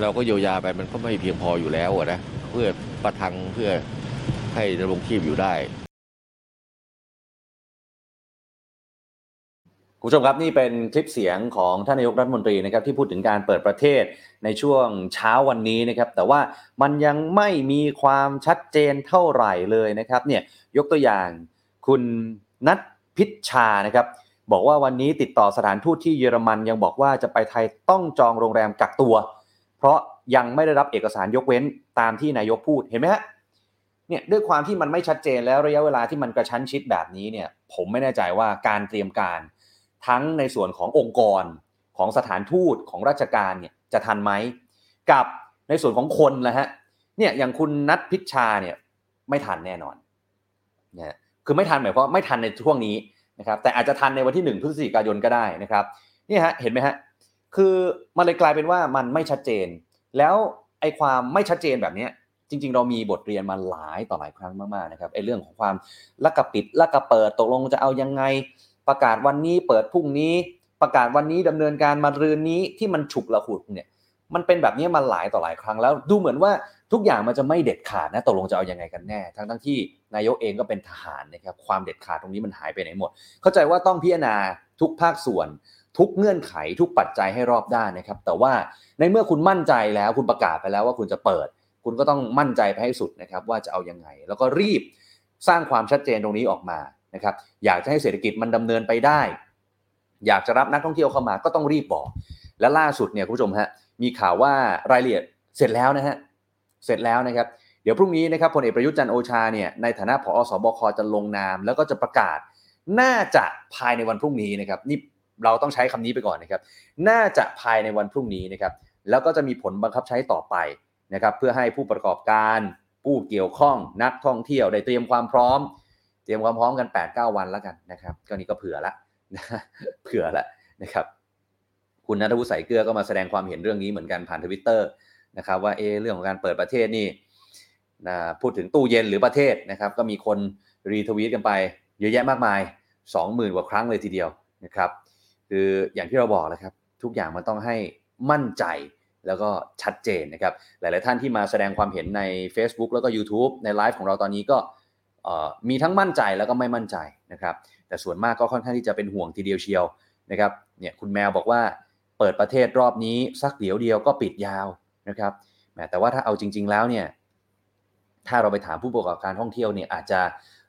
เราก็เยียวยาไปมันก็ไม่เพียงพออยู่แล้วนะเพื่อประทังเพื่อให้ดำรงชีพอยู่ได้คุณผู้ชมครับนี่เป็นคลิปเสียงของท่านนายกรัฐมนตรีนะครับที่พูดถึงการเปิดประเทศในช่วงเช้าวันนี้นะครับแต่ว่ามันยังไม่มีความชัดเจนเท่าไหร่เลยนะครับเนี่ยยกตัวอย่างคุณนัท พิชชานะครับบอกว่าวันนี้ติดต่อสถานทูตที่เยอรมันยังบอกว่าจะไปไทยต้องจองโรงแรมกักตัว เพราะยังไม่ได้รับเอกสารยกเว้นตามที่นายกพูดเห็นไหมฮะเนี่ยด้วยความที่มันไม่ชัดเจนแล้วระยะเวลาที่มันกระชั้นชิดแบบนี้เนี่ยผมไม่แน่ใจว่าการเตรียมการ ทั้งในส่วนขององค์กรของสถานทูตของราชการเนี่ยจะทันไหมกับในส่วนของคนนะฮะเนี่ยอย่างคุณนัทพิชชาเนี่ยไม่ทันแน่นอนนะ คือไม่ทันหมายความไม่ทันในช่วงนี้นะครับแต่อาจจะทันในวันที่ 1 พฤศจิกายนก็ได้นะครับนี่ฮะเห็นไหมฮะคือมันเลยกลายเป็นว่ามันไม่ชัดเจน แล้วไอ้ความไม่ชัดเจนแบบนี้จริง ๆ เรามีบทเรียนมาหลายต่อหลายครั้งมากๆนะครับไอ้เรื่องของความลักกะปิดลักกะเปิดตกลงจะเอายังไง ประกาศวันนี้เปิดพรุ่งนี้ ประกาศวันนี้ดำเนินการมารืนนี้ที่มันฉุกละหุดเนี่ย มันเป็นแบบนี้มาหลายต่อหลายครั้งแล้วดูเหมือนว่าทุกอย่างมันจะไม่เด็ดขาดนะตกลงจะเอายังไงกันแน่ ทั้งทั้งที่นายกเองก็เป็นทหารนะครับความเด็ดขาดตรงนี้มันหายไปไหนหมด เข้าใจว่าต้องพิจารณาทุกภาคส่วน ทุกเงื่อนไขทุกปัจจัยให้รอบด้านนะครับ แต่ว่าในเมื่อคุณมั่นใจแล้วคุณประกาศไปแล้วว่าคุณจะเปิด คุณก็ต้องมั่นใจไปให้สุดนะครับว่าจะเอายังไง แล้วก็รีบสร้างความชัดเจนตรงนี้ออกมานะครับอยากจะให้เศรษฐกิจมันดำเนินไปได้ อยากจะรับนักท่องเที่ยวเข้ามาก็ต้องรีบบอก และล่าสุดเนี่ยคุณผู้ชมฮะ มีข่าวว่ารายละเอียดเสร็จแล้วนะฮะเสร็จแล้วนะครับ เดี๋ยวพรุ่งนี้นะครับพลเอกประยุทธ์จันโอชาเนี่ยในฐานะผอสบคจะลงนาม แล้วก็จะประกาศ น่าจะภายในวันพรุ่งนี้นะครับนี่เราต้องใช้คำนี้ไปก่อนนะครับ น่าจะภายในวันพรุ่งนี้นะครับแล้วก็จะมีผลบังคับใช้ต่อไปนะครับเพื่อให้ผู้ประกอบการผู้เกี่ยวข้องนักท่องเที่ยวได้เตรียมความพร้อม เตรียมความพร้อมกัน 8-9 วันแล้วกันนะครับก็นี้ก็เผื่อละเผื่อละนะครับ คุณนัทวุฒิใสเกลือก็มาแสดงความเห็นเรื่องนี้เหมือนกันผ่านทวิตเตอร์นะครับว่าเออเรื่องของการเปิดประเทศนี่นะพูดถึงตู้เย็นหรือประเทศนะครับ ก็มีคนรีทวีตกันไป เยอะแยะมากมาย 20,000กว่าครั้งเลยทีเดียวนะครับ คืออย่างที่เราบอกเลยครับ ทุกอย่างมันต้องให้มั่นใจแล้วก็ชัดเจนนะครับ หลาย ๆ ท่านที่มาแสดงความเห็นใน Facebook แล้วก็ YouTube ในไลฟ์ของเราตอนนี้ก็มีทั้งมั่นใจแล้วก็ไม่มั่นใจนะครับ แต่ส่วนมากก็ค่อนข้างที่จะเป็นห่วงทีเดียวเชียวนะครับเนี่ยคุณแมวบอกว่า เปิดประเทศรอบนี้สักเดี๋ยวเดียวก็ปิดยาวนะครับแต่ว่าถ้าเอาจริง ๆ แล้วเนี่ยถ้าเราไปถามผู้ประกอบการท่องเที่ยวเนี่ยอาจจะ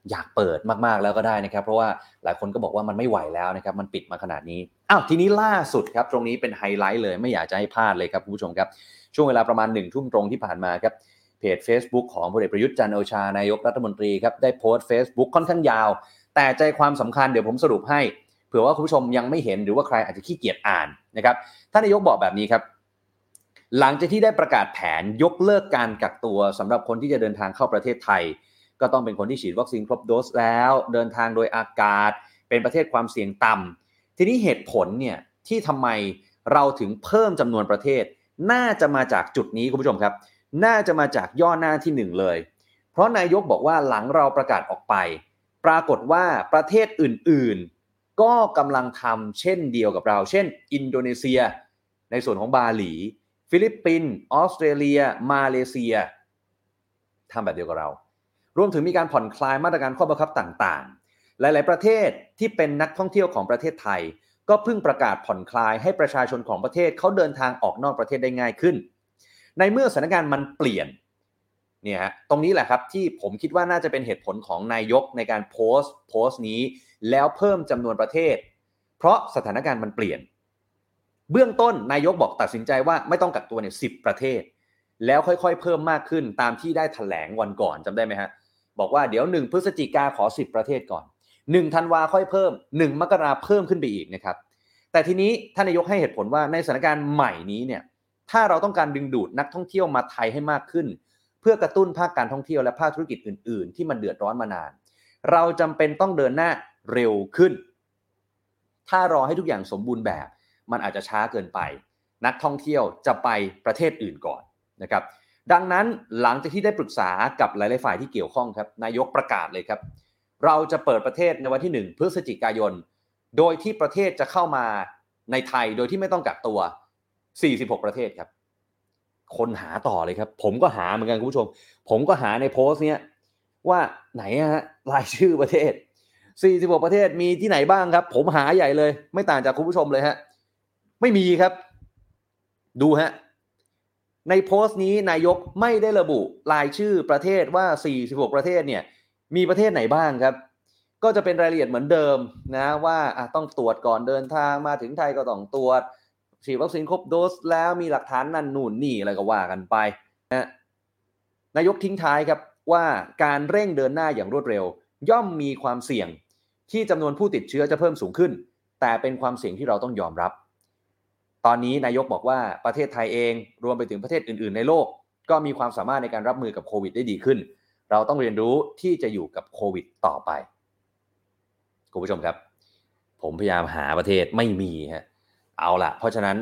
อยากเปิดมากๆแล้วก็ได้นะครับ เพราะว่าหลายคนก็บอกว่ามันไม่ไหวแล้วนะครับมันปิดมาขนาดนี้อ้าวทีนี้ล่าสุดครับตรงนี้เป็นไฮไลท์เลยไม่อยากจะให้พลาดเลยครับคุณผู้ชมครับ ช่วงเวลาประมาณหนึ่งทุ่มตรงที่ผ่านมาครับเพจ Facebook ของพลเอกประยุทธ์จันทร์โอชานายกรัฐมนตรีครับได้โพสต์ Facebook ค่อนข้างยาว แต่ใจความสำคัญเดี๋ยวผมสรุปให้ ผื่อว่าคุณผู้ชมยังไม่เห็นหรือว่าใครอาจจะขี้เกียจอ่านนะครับท่านนายกบอกแบบนี้ครับ หลังจากที่ได้ประกาศแผนยกเลิกการกักตัวสำหรับคนที่จะเดินทางเข้าประเทศไทย ก็ต้องเป็นคนที่ฉีดวัคซีนครบโดสแล้ว เดินทางโดยอากาศ เป็นประเทศความเสี่ยงต่ำทีนี้เหตุผลเนี่ยที่ทำไมเราถึงเพิ่มจำนวนประเทศ น่าจะมาจากจุดนี้คุณผู้ชมครับ น่าจะมาจากย่อหน้าที่หนึ่งเลย เพราะนายกบอกว่าหลังเราประกาศออกไป ปรากฏว่าประเทศอื่น ๆ ก็กำลังทำเช่นเดียวกับเรา เช่น อินโดนีเซีย ในส่วนของบาหลี ฟิลิปปินส์ออสเตรเลีย มาเลเซียทำแบบเดียวกับเรา รวมถึงมีการผ่อนคลายมาตรการข้อบังคับต่างๆ หลาย ๆ ประเทศที่เป็นนักท่องเที่ยวของประเทศไทย ก็เพิ่งประกาศผ่อนคลายให้ประชาชนของประเทศเขาเดินทางออกนอกประเทศได้ง่ายขึ้น ในเมื่อสถานการณ์มันเปลี่ยน เนี่ยฮะตรงนี้แหละครับที่ผมคิดว่าน่าจะเป็นเหตุผลของนายกในการโพสต์โพสต์นี้ แล้วเพิ่มจำนวนประเทศ เพราะสถานการณ์มันเปลี่ยน เบื้องต้นนายกบอกตัดสินใจว่าไม่ต้องกักตัวเนี่ยสิประเทศ แล้วค่อยๆ เพิ่มมากขึ้นตามที่ได้ถแถลงวันก่อนจำได้ไหมฮะบอกว่าเดี๋ยว 1 พฤศจิกาขอ 10 ประเทศก่อน 1 ธันวาค่อยเพิ่ม 1 มกราเพิ่มขึ้นไปอีกนะครับแต่ทีนี้ท่านนายกให้เหตุผลว่าในสถานการณ์ใหม่นี้เนี่ยถ้าเราต้องการดึงดูดนักท่องเที่ยวมาไทยให้มากขึ้น เพื่อกระตุ้นภาคการท่องเที่ยวและภาคธุรกิจอื่น ๆ ที่มันเดือดร้อนมานาน เราจำเป็นต้องเดินหน้าเร็วขึ้น ถ้ารอให้ทุกอย่างสมบูรณ์แบบ มันอาจจะช้าเกินไป นักท่องเที่ยวจะไปประเทศอื่นก่อนนะครับดังนั้นหลังจากที่ได้ปรึกษากับหลาย ๆ ฝ่ายที่เกี่ยวข้องครับนายกประกาศเลยครับ เราจะเปิดประเทศในวันที่ 1 พฤศจิกายน โดยที่ประเทศจะเข้ามาในไทยโดยที่ไม่ต้องกักตัว 46 ประเทศครับ คนหาต่อเลยครับ ผมก็หาเหมือนกันคุณผู้ชม ผมก็หาในโพสต์เนี้ยว่าไหนฮะรายชื่อประเทศ 46 ประเทศมีที่ไหนบ้างครับ ผมหาใหญ่เลย ไม่ต่างจากคุณผู้ชมเลยฮะไม่มีครับ ดูฮะในโพสต์นี้นายกไม่ได้ระบุรายชื่อประเทศว่า 46 ประเทศเนี่ยมีประเทศไหนบ้างครับ ก็จะเป็นรายละเอียดเหมือนเดิมนะว่าต้องตรวจก่อนเดินทางมาถึงไทยก็ต้องตรวจ ฉีดวัคซีนครบโดสแล้วมีหลักฐานนั่นนู่นนี่อะไรก็ว่ากันไปนะนายกทิ้งท้ายครับว่าการเร่งเดินหน้าอย่างรวดเร็ว ย่อมมีความเสี่ยงที่จำนวนผู้ติดเชื้อจะเพิ่มสูงขึ้น แต่เป็นความเสี่ยงที่เราต้องยอมรับ ตอนนี้นายกบอกว่าประเทศไทยเองรวมไปถึงประเทศอื่น ๆ ในโลก ก็มีความสามารถในการรับมือกับโควิดได้ดีขึ้น เราต้องเรียนรู้ที่จะอยู่กับโควิดต่อไปคุณผู้ชมครับ ผมพยายามหาประเทศไม่มีฮะ เอาละเพราะฉะนั้น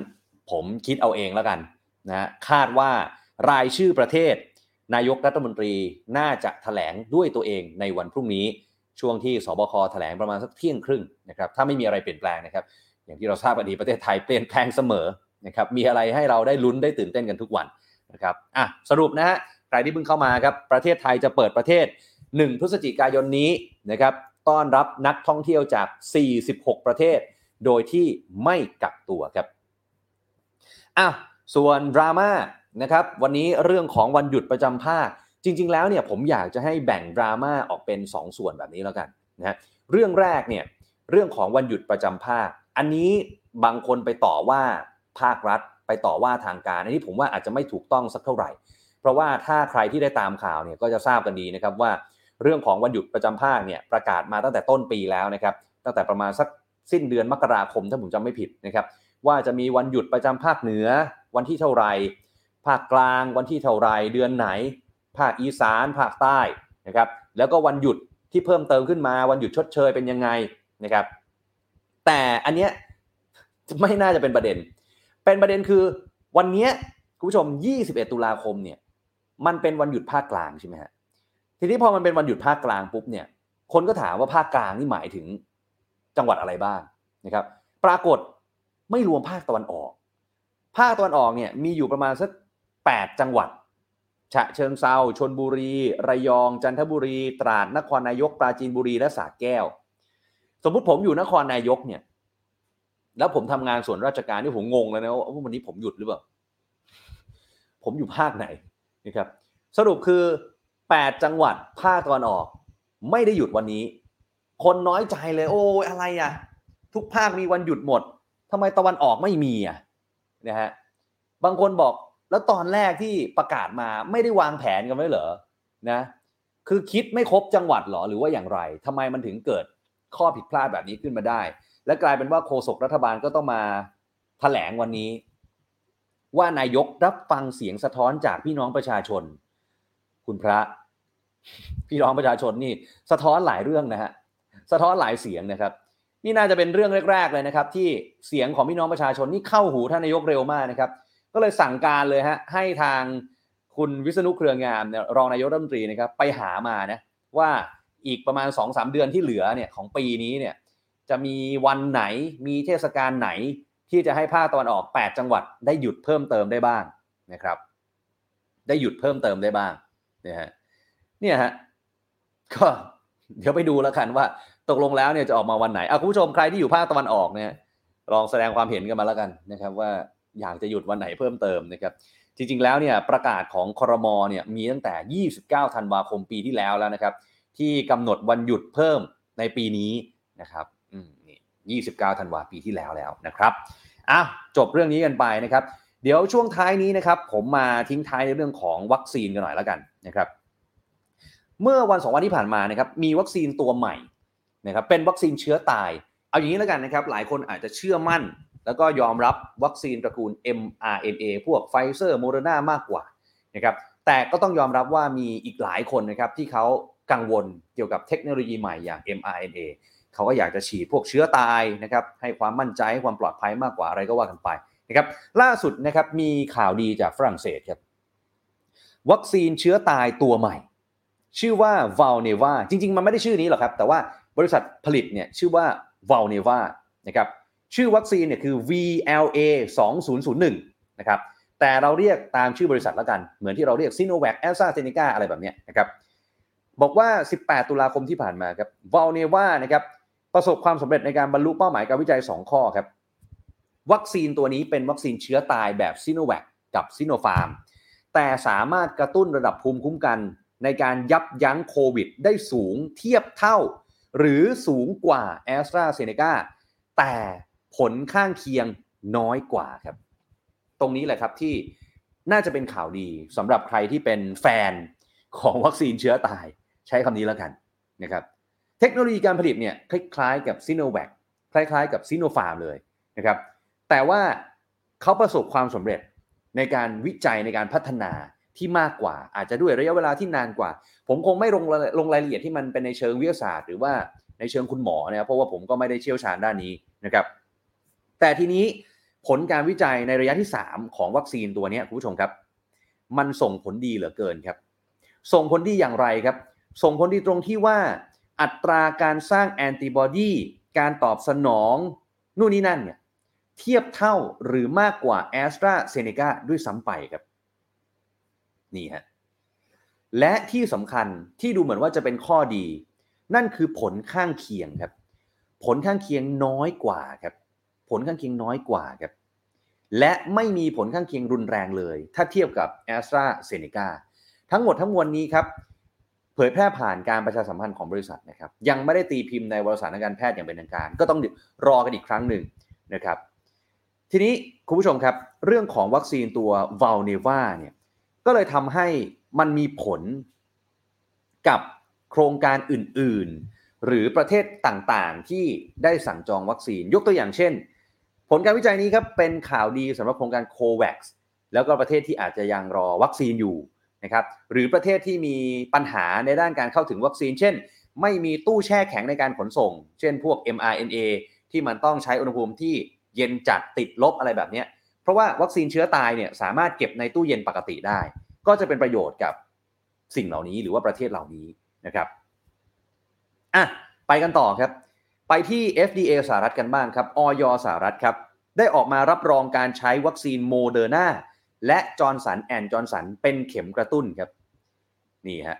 ผมคิดเอาเองแล้วกันนะคาดว่ารายชื่อประเทศ นายกรัฐมนตรีน่าจะถแถลงด้วยตัวเองในวันพรุ่งนี้ช่วงที่สบคแถลงประมาณสักเที่ยงครึ่งนะครับถ้าไม่มีอะไรเปลี่ยนแปลงนะครับ อย่างที่เราทราบกันดีประเทศไทยเปลี่ยนแปลงเสมอนะครับมีอะไรให้เราได้ลุ้นได้ตื่นเต้นกันทุกวันนะครับอะสรุปนะฮะใครที่เพิ่งเข้ามาครับประเทศไทยจะเปิดประเทศ 1 พฤศจิกายนนี้นะครับต้อนรับนักท่องเที่ยวจาก 46 ประเทศ โดยที่ไม่กักตัวครับอะส่วนดราม่านะครับวันนี้เรื่องของวันหยุดประจำภาค จริง ๆ แล้วเนี่ยผมอยากจะให้แบ่งดราม่าออกเป็น 2ส่วนแบบนี้แล้วกันนะเรื่องแรกเนี่ยเรื่องของวันหยุดประจำภาค อันนี้บางคนไปต่อว่าภาครัฐ ไปต่อว่าทางการ อันนี้ผมว่าอาจจะไม่ถูกต้องสักเท่าไหร่ เพราะว่าถ้าใครที่ได้ตามข่าวเนี่ยก็จะทราบกันดีนะครับว่าเรื่องของวันหยุดประจำภาคเนี่ยประกาศมาตั้งแต่ต้นปีแล้วนะครับตั้งแต่ประมาณสัก สิ้นเดือนมกราคมถ้าผมจำไม่ผิดนะครับ ว่าจะมีวันหยุดประจำภาคเหนือวันที่เท่าไรภาคกลางวันที่เท่าไรเดือนไหน ภาคอีสานภาคใต้นะครับ แล้วก็วันหยุดที่เพิ่มเติมขึ้นมาวันหยุดชดเชยเป็นยังไงนะครับ แต่อันเนี้ยไม่น่าจะเป็นประเด็น เป็นประเด็นคือวันนี้คุณผู้ชม 21 ตุลาคมเนี่ยมันเป็นวันหยุดภาคกลางใช่ไหมฮะทีนี้พอมันเป็นวันหยุดภาคกลางปุ๊บเนี่ยคนก็ถามว่าภาคกลางนี่หมายถึง จังหวัดอะไรบ้างนะครับ ปรากฏไม่รวมภาคตะวันออก ภาคตะวันออกเนี่ยมีอยู่ประมาณสัก8จังหวัด ฉะเชิงเซาชนบุรี ระยอง จันทบุรี ตราด นครนายก ปราจีนบุรี และสระแก้ว สมมุติผมอยู่นครนายกเนี่ย แล้วผมทำงานส่วนราชการนี่ผมงงแล้วนะว่าวันนี้ผมหยุดหรือเปล่า ผมอยู่ภาคไหนนะครับ สรุปคือ 8 จังหวัดภาคตะวันออก ไม่ได้หยุดวันนี้ คนน้อยใจเลย โอ้ยอะไรอะ ทุกภาคมีวันหยุดหมดทำไมตะวันออกไม่มีอะนะฮะบางคนบอกแล้วตอนแรกที่ประกาศมาไม่ได้วางแผนกันไว้เหรอนะ คือคิดไม่ครบจังหวัดหรอหรือว่าอย่างไรทำไมมันถึงเกิดข้อผิดพลาดแบบนี้ขึ้นมาได้ และกลายเป็นว่าโฆษกรัฐบาลก็ต้องมาแถลงวันนี้ ว่านายกรับฟังเสียงสะท้อนจากพี่น้องประชาชน คุณพระ พี่น้องประชาชนนี่ สะท้อนหลายเรื่องนะฮะ สะท้อนหลายเสียงนะครับ นี่น่าจะเป็นเรื่องแรก ๆเลยนะครับ ที่เสียงของพี่น้องประชาชนนี่เข้าหูท่านนายกเร็วมากนะครับ ก็เลยสั่งการเลยฮะให้ทางคุณวิษณุเครืองามรองนายกรัฐมนตรีนะครับไปหามานะว่าอีกประมาณ2อสเดือนที่เหลือเนี่ยของปีนี้เนี่ยจะมีวันไหนมีเทศกาลไหนที่จะให้ภาคตะวันออก 8 จังหวัดได้หยุดเพิ่มเติมได้บ้างนะครับ ได้หยุดเพิ่มเติมได้บ้างเนี่ยฮะเนี่ยฮะก็เดี๋ยวไปดูแล้วกันว่า ตกลงแล้วเนี่ยจะออกมาวันไหนอะคุณผู้ชมใครที่อยู่ภาคตะวันออกเนี่ยลองแสดงความเห็นกันมาแล้วกันนะครับว่าอยากจะหยุดวันไหนเพิ่มเติมนะครับจริงๆแล้วเนี่ยประกาศของคอรมอเนี่ยมีตั้งแต่ 29 ธันวาคมปีที่แล้วแล้วนะครับ ที่กำหนดวันหยุดเพิ่มในปีนี้นะครับอืมนี่29 ธันวาปีที่แล้วแล้วนะครับอะจบเรื่องนี้กันไปนะครับ เดี๋ยวช่วงท้ายนี้นะครับ ผมมาทิ้งท้ายในเรื่องของวัคซีนกันหน่อยแล้วกันนะครับ เมื่อวันสองวันที่ผ่านมานะครับมีวัคซีนตัวใหม่ นะครับเป็นวัคซีนเชื้อตาย เอาอย่างนี้แล้วกันนะครับหลายคนอาจจะเชื่อมั่น แล้วก็ยอมรับวัคซีนตระกูล mRNA พวกไฟเซอร์โมเดอร์นามากกว่านะครับแต่ก็ต้องยอมรับว่ามีอีกหลายคนนะครับที่เขากังวลเกี่ยวกับเทคโนโลยีใหม่อย่าง mRNA เขาก็อยากจะฉีดพวกเชื้อตายนะครับให้ความมั่นใจให้ความปลอดภัยมากกว่าอะไรก็ว่ากันไปนะครับล่าสุดนะครับมีข่าวดีจากฝรั่งเศสครับวัคซีนเชื้อตายตัวใหม่ ชื่อว่า Valneva จริง ๆ มันไม่ได้ชื่อนี้หรอกครับ แต่ว่า บริษัทผลิตเนี่ยชื่อว่า Valneva นะครับชื่อวัคซีนเนี่ยคือ VLA 2001นะครับแต่เราเรียกตามชื่อบริษัทแล้วกัน เหมือนที่เราเรียก Sinovac AstraZeneca อะไรแบบเนี้ยนะครับบอกว่า 18 ตุลาคมที่ผ่านมาครับ Valneva นะครับประสบความสำเร็จในการบรรลุเป้าหมายการวิจัย 2 ข้อครับวัคซีนตัวนี้เป็นวัคซีนเชื้อตายแบบ Sinovac กับ Sinopharm แต่สามารถกระตุ้นระดับภูมิคุ้มกัน ในการยับยั้งโควิด ได้สูงเทียบเท่า หรือสูงกว่า a s t r a z เซ e c a แต่ผลข้างเคียงน้อยกว่าครับ ตรงนี้แหละครับที่น่าจะเป็นข่าวดีสำหรับใครที่เป็นแฟนของวัคซีนเชื้อตาย ใช้คำนี้แล้วกันนะครับเทคโนโลยีการผลิตเนี่ยคล้ายๆกับซีโนแวคคล้ายๆกับซีโนฟาร์มเลยนะครับแต่ว่าเขาประสบความสำเร็จในการวิจัยในการพัฒนาที่มากกว่า อาจจะด้วยระยะเวลาที่นานกว่า ผมคงไม่ลงลงรายละเอียดที่มันเป็นในเชิงวิทยาศาสตร์ หรือว่าในเชิงคุณหมอนะครับเพราะว่าผมก็ไม่ได้เชี่ยวชาญด้านนี้นะครับ แต่ทีนี้ผลการวิจัยในระยะที่ 3 ของวัคซีนตัวนี้คุณผู้ชมครับ มันส่งผลดีเหลือเกินครับ ส่งผลดีอย่างไรครับ ส่งผลดีตรงที่ว่า อัตราการสร้างแอนติบอดีการตอบสนองนู่นนี่นั่นเนี่ยเทียบเท่าหรือมากกว่าแอสตราเซเนกาด้วยซ้ำไปครับ นี่ฮะ และที่สำคัญที่ดูเหมือนว่าจะเป็นข้อดี นั่นคือผลข้างเคียงครับ ผลข้างเคียงน้อยกว่าครับ ผลข้างเคียงน้อยกว่าครับ และไม่มีผลข้างเคียงรุนแรงเลย ถ้าเทียบกับแอสตราเซเนกาทั้งหมดทั้งมวลนี้ครับ เผยแพร่ผ่านการประชาสัมพันธ์ของบริษัทนะครับ ยังไม่ได้ตีพิมพ์ในวารสารการแพทย์อย่างเป็นทางการ ก็ต้องรอกันอีกครั้งหนึ่งนะครับ ทีนี้คุณผู้ชมครับ เรื่องของวัคซีนตัว v a l n e v a เนี่ยก็เลยทำให้ มันมีผลกับโครงการอื่น ๆ หรือประเทศต่างๆ ที่ได้สั่งจองวัคซีน ยกตัวอย่างเช่น ผลการวิจัยนี้ครับเป็นข่าวดีสำหรับโครงการ COVAX แล้วก็ประเทศที่อาจจะยังรอวัคซีนอยู่นะครับหรือประเทศที่มีปัญหาในด้านการเข้าถึงวัคซีน เช่น ไม่มีตู้แช่แข็งในการขนส่ง เช่นพวก mRNA ที่มันต้องใช้อุณหภูมิที่เย็นจัดติดลบอะไรแบบนี้เพราะว่าวัคซีนเชื้อตายเนี่ยสามารถเก็บในตู้เย็นปกติได้ ก็จะเป็นประโยชน์กับสิ่งเหล่านี้หรือว่าประเทศเหล่านี้นะครับอะไปกันต่อครับ ไปที่ FDA สหรัฐกันบ้างครับอยสหรัฐครับ ได้ออกมารับรองการใช้วัคซีนโมเดอร์นาและจอร์นสันแอนจอร์นสันเป็นเข็มกระตุ้นครับ นี่ฮะ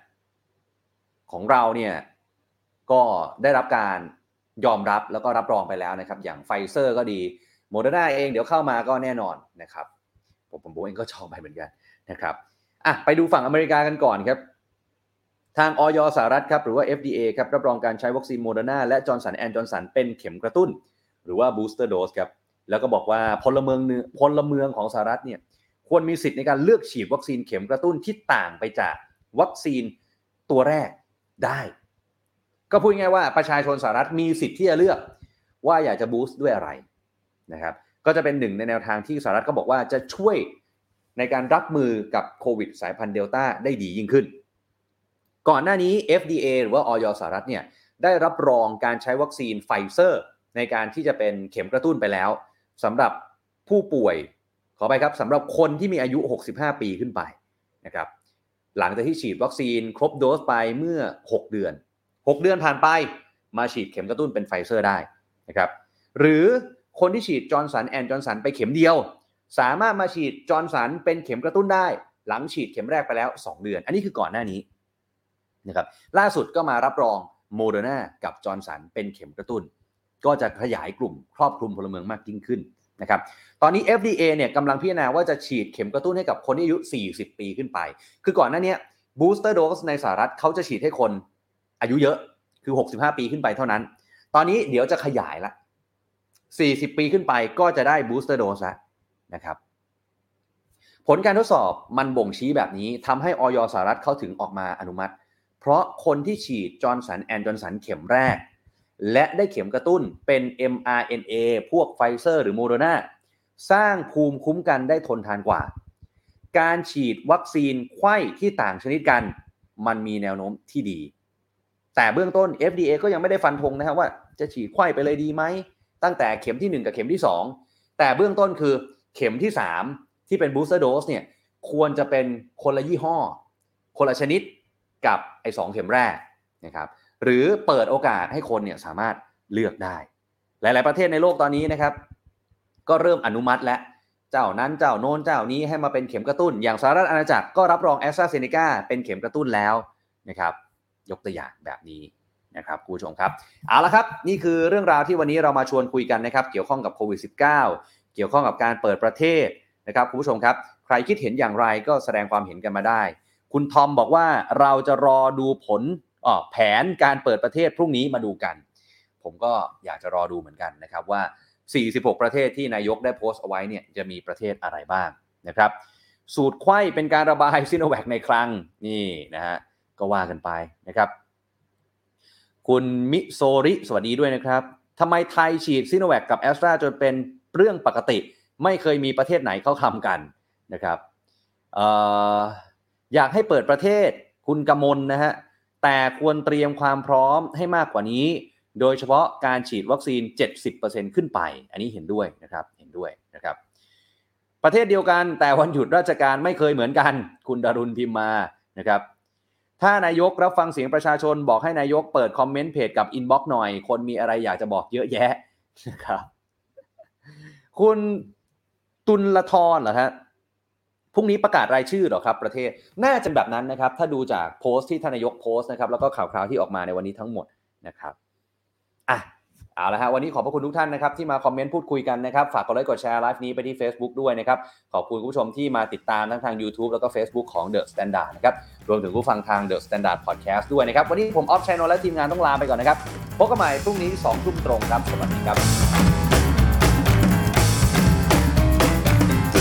ของเราเนี่ยก็ได้รับการยอมรับแล้วก็รับรองไปแล้วนะครับ อย่างไฟเซอร์ก็ดีโมเดอร์นาเองเดี๋ยวเข้ามาก็แน่นอนนะครับ ผมผมเองก็ชอบไปเหมือนกันนะครับ อะไปดูฝั่งอเมริกากันก่อนครับ ทางอย. สหรัฐครับหรือว่า FDA ครับรับรองการใช้วัคซีนโมเดอร์นาและจอร์นสันแอนจอร์นสันเป็นเข็มกระตุ้น หรือว่าบูสเตอร์โดสครับแล้วก็บอกว่าพลเมืองพลเมืองของสหรัฐเนี่ยควรมีสิทธิ์ในการเลือกฉีดวัคซีนเข็มกระตุ้นที่ต่างไปจากวัคซีนตัวแรกได้ ก็พูดง่ายว่าประชาชนสหรัฐมีสิทธิ์ที่จะเลือกว่าอยากจะบูสต์ด้วยอะไรนะครับก็จะเป็นหนึ่งในแนวทางที่สหรัฐก็บอกว่าจะช่วย ในการรับมือกับโควิดสายพันธุ์เดลต้าได้ดียิ่งขึ้น ก่อนหน้านี้ FDA หรือว่าออยสหรัฐเนี่ยได้รับรองการใช้วัคซีนไฟเซอร์ ในการที่จะเป็นเข็มกระตุ้นไปแล้วสำหรับผู้ป่วย ขออภัยครับสำหรับคนที่มีอายุ 65 ปีขึ้นไปนะครับหลังจากที่ฉีดวัคซีนครบโดสไปเมื่อ 6 เดือน 6 เดือนผ่านไปมาฉีดเข็มกระตุ้นเป็นไฟเซอร์ได้นะครับหรือคนที่ฉีดจอร์นสันแอนด์จอร์นสันไปเข็มเดียว สามารถมาฉีดจอร์นสันเป็นเข็มกระตุ้นได้ หลังฉีดเข็มแรกไปแล้ว 2 เดือน อันนี้คือก่อนหน้านี้นะครับล่าสุดก็มารับรองโมเดอร์นากับจอร์นสันเป็นเข็มกระตุ้น ก็จะขยายกลุ่มครอบคลุมพลเมืองมากยิ่งขึ้นนะครับตอนนี้ FDA เนี่ยกำลังพิจารณาว่าจะฉีดเข็มกระตุ้นให้กับคนอายุ 40 ปีขึ้นไป คือก่อนหน้านี้ booster dose ในสหรัฐเขาจะฉีดให้คนอายุเยอะคือ 65 ปีขึ้นไปเท่านั้น ตอนนี้เดี๋ยวจะขยายละ 40 ปีขึ้นไปก็จะได้ booster dose แล้ว นะครับ ผลการทดสอบมันบ่งชี้แบบนี้ทำให้อย. สหรัฐเขาถึงออกมาอนุมัติ เพราะคนที่ฉีดจอร์นสันแอนด์จอร์นสันเข็มแรก และได้เข็มกระตุ้นเป็น mRNA พวกไฟเซอร์หรือโมเดอร์นาสร้างภูมิคุ้มกันได้ทนทานกว่า การฉีดวัคซีนไขว้ที่ต่างชนิดกัน มันมีแนวโน้มที่ดี แต่เบื้องต้น FDA ก็ยังไม่ได้ฟันธงนะครับว่า จะฉีดไขว้ไปเลยดีไหม ตั้งแต่เข็มที่ 1 กับเข็มที่ 2 แต่เบื้องต้นคือ เข็มที่ 3 ที่เป็น booster dose เนี่ยควรจะเป็นคนละยี่ห้อ คนละชนิดกับไอ้สองเข็มแรกนะครับหรือเปิดโอกาสให้คนเนี่ยสามารถเลือกได้ หลาย ๆ ประเทศในโลกตอนนี้นะครับ ก็เริ่มอนุมัติแล้วเจ้านั้นเจ้าโน้นเจ้านี้ให้มาเป็นเข็มกระตุ้น อย่างสหรัฐอาณาจักรก็รับรองแอสตราเซเนกาเป็นเข็มกระตุ้นแล้วนะครับยกตัวอย่างแบบนี้นะครับคุณผู้ชมครับ เอาละครับ นี่คือเรื่องราวที่วันนี้เรามาชวนคุยกันนะครับ เกี่ยวข้องกับโควิด -19 เกี่ยวข้องกับการเปิดประเทศนะครับคุณผู้ชมครับ ใครคิดเห็นอย่างไรก็แสดงความเห็นกันมาได้ คุณทอมบอกว่าเราจะรอดูผลอ๋อแผนการเปิดประเทศพรุ่งนี้มาดูกัน ผมก็อยากจะรอดูเหมือนกันนะครับว่า 46 ประเทศที่นายกได้โพสต์เอาไว้เนี่ยจะมีประเทศอะไรบ้างนะครับสูตรไข้เป็นการระบายซิโนแวคในครั้งนี่นะฮะก็ว่ากันไปนะครับ คุณมิโซริสวัสดีด้วยนะครับทำไมไทยฉีดซิโนแวคกับแอสตราจนเป็น เรื่องปกติ ไม่เคยมีประเทศไหนเขาทำกันนะครับอออยากให้เปิดประเทศคุณกมลนะฮะแต่ควรเตรียมความพร้อมให้มากกว่านี้ โดยเฉพาะการฉีดวัคซีน 70%ขึ้นไป อันนี้เห็นด้วยนะครับเห็นด้วยนะครับ ประเทศเดียวกันแต่วันหยุดราชการไม่เคยเหมือนกัน คุณดารุณพิมมานะครับถ้านายกรับฟังเสียงประชาชนบอกให้นายกเปิดคอมเมนต์เพจกับอินบ็อกซ์หน่อย คนมีอะไรอยากจะบอกเยอะแยะนะครับ คุณตุลทรเหรอฮะพรุ่งนี้ประกาศรายชื่อหรอครับประเทศน่าจะแบบนั้นนะครับ ถ้าดูจากโพสต์ที่ท่านนายกโพสต์นะครับ แล้วก็ข่าวคราวที่ออกมาในวันนี้ทั้งหมดนะครับอะเอาละฮะวันนี้ขอบพระคุณทุกท่านนะครับที่มาคอมเมนต์พูดคุยกันนะครับ ฝากกดไลค์กดแชร์ไลฟ์นี้ไปที่ Facebook ด้วยนะครับ ขอบคุณคุณผู้ชมที่มาติดตามทั้งทาง YouTube แล้วก็ Facebook ของ The Standard นะครับ รวมถึงผู้ฟังทาง The Standard Podcast ด้วยนะครับ วันนี้ผมออฟชัยนนท์และทีมงานต้องลาไปก่อนนะครับพบกันใหม่พรุ่งนี้2ทุ่มตรงครับสวัสดีครับ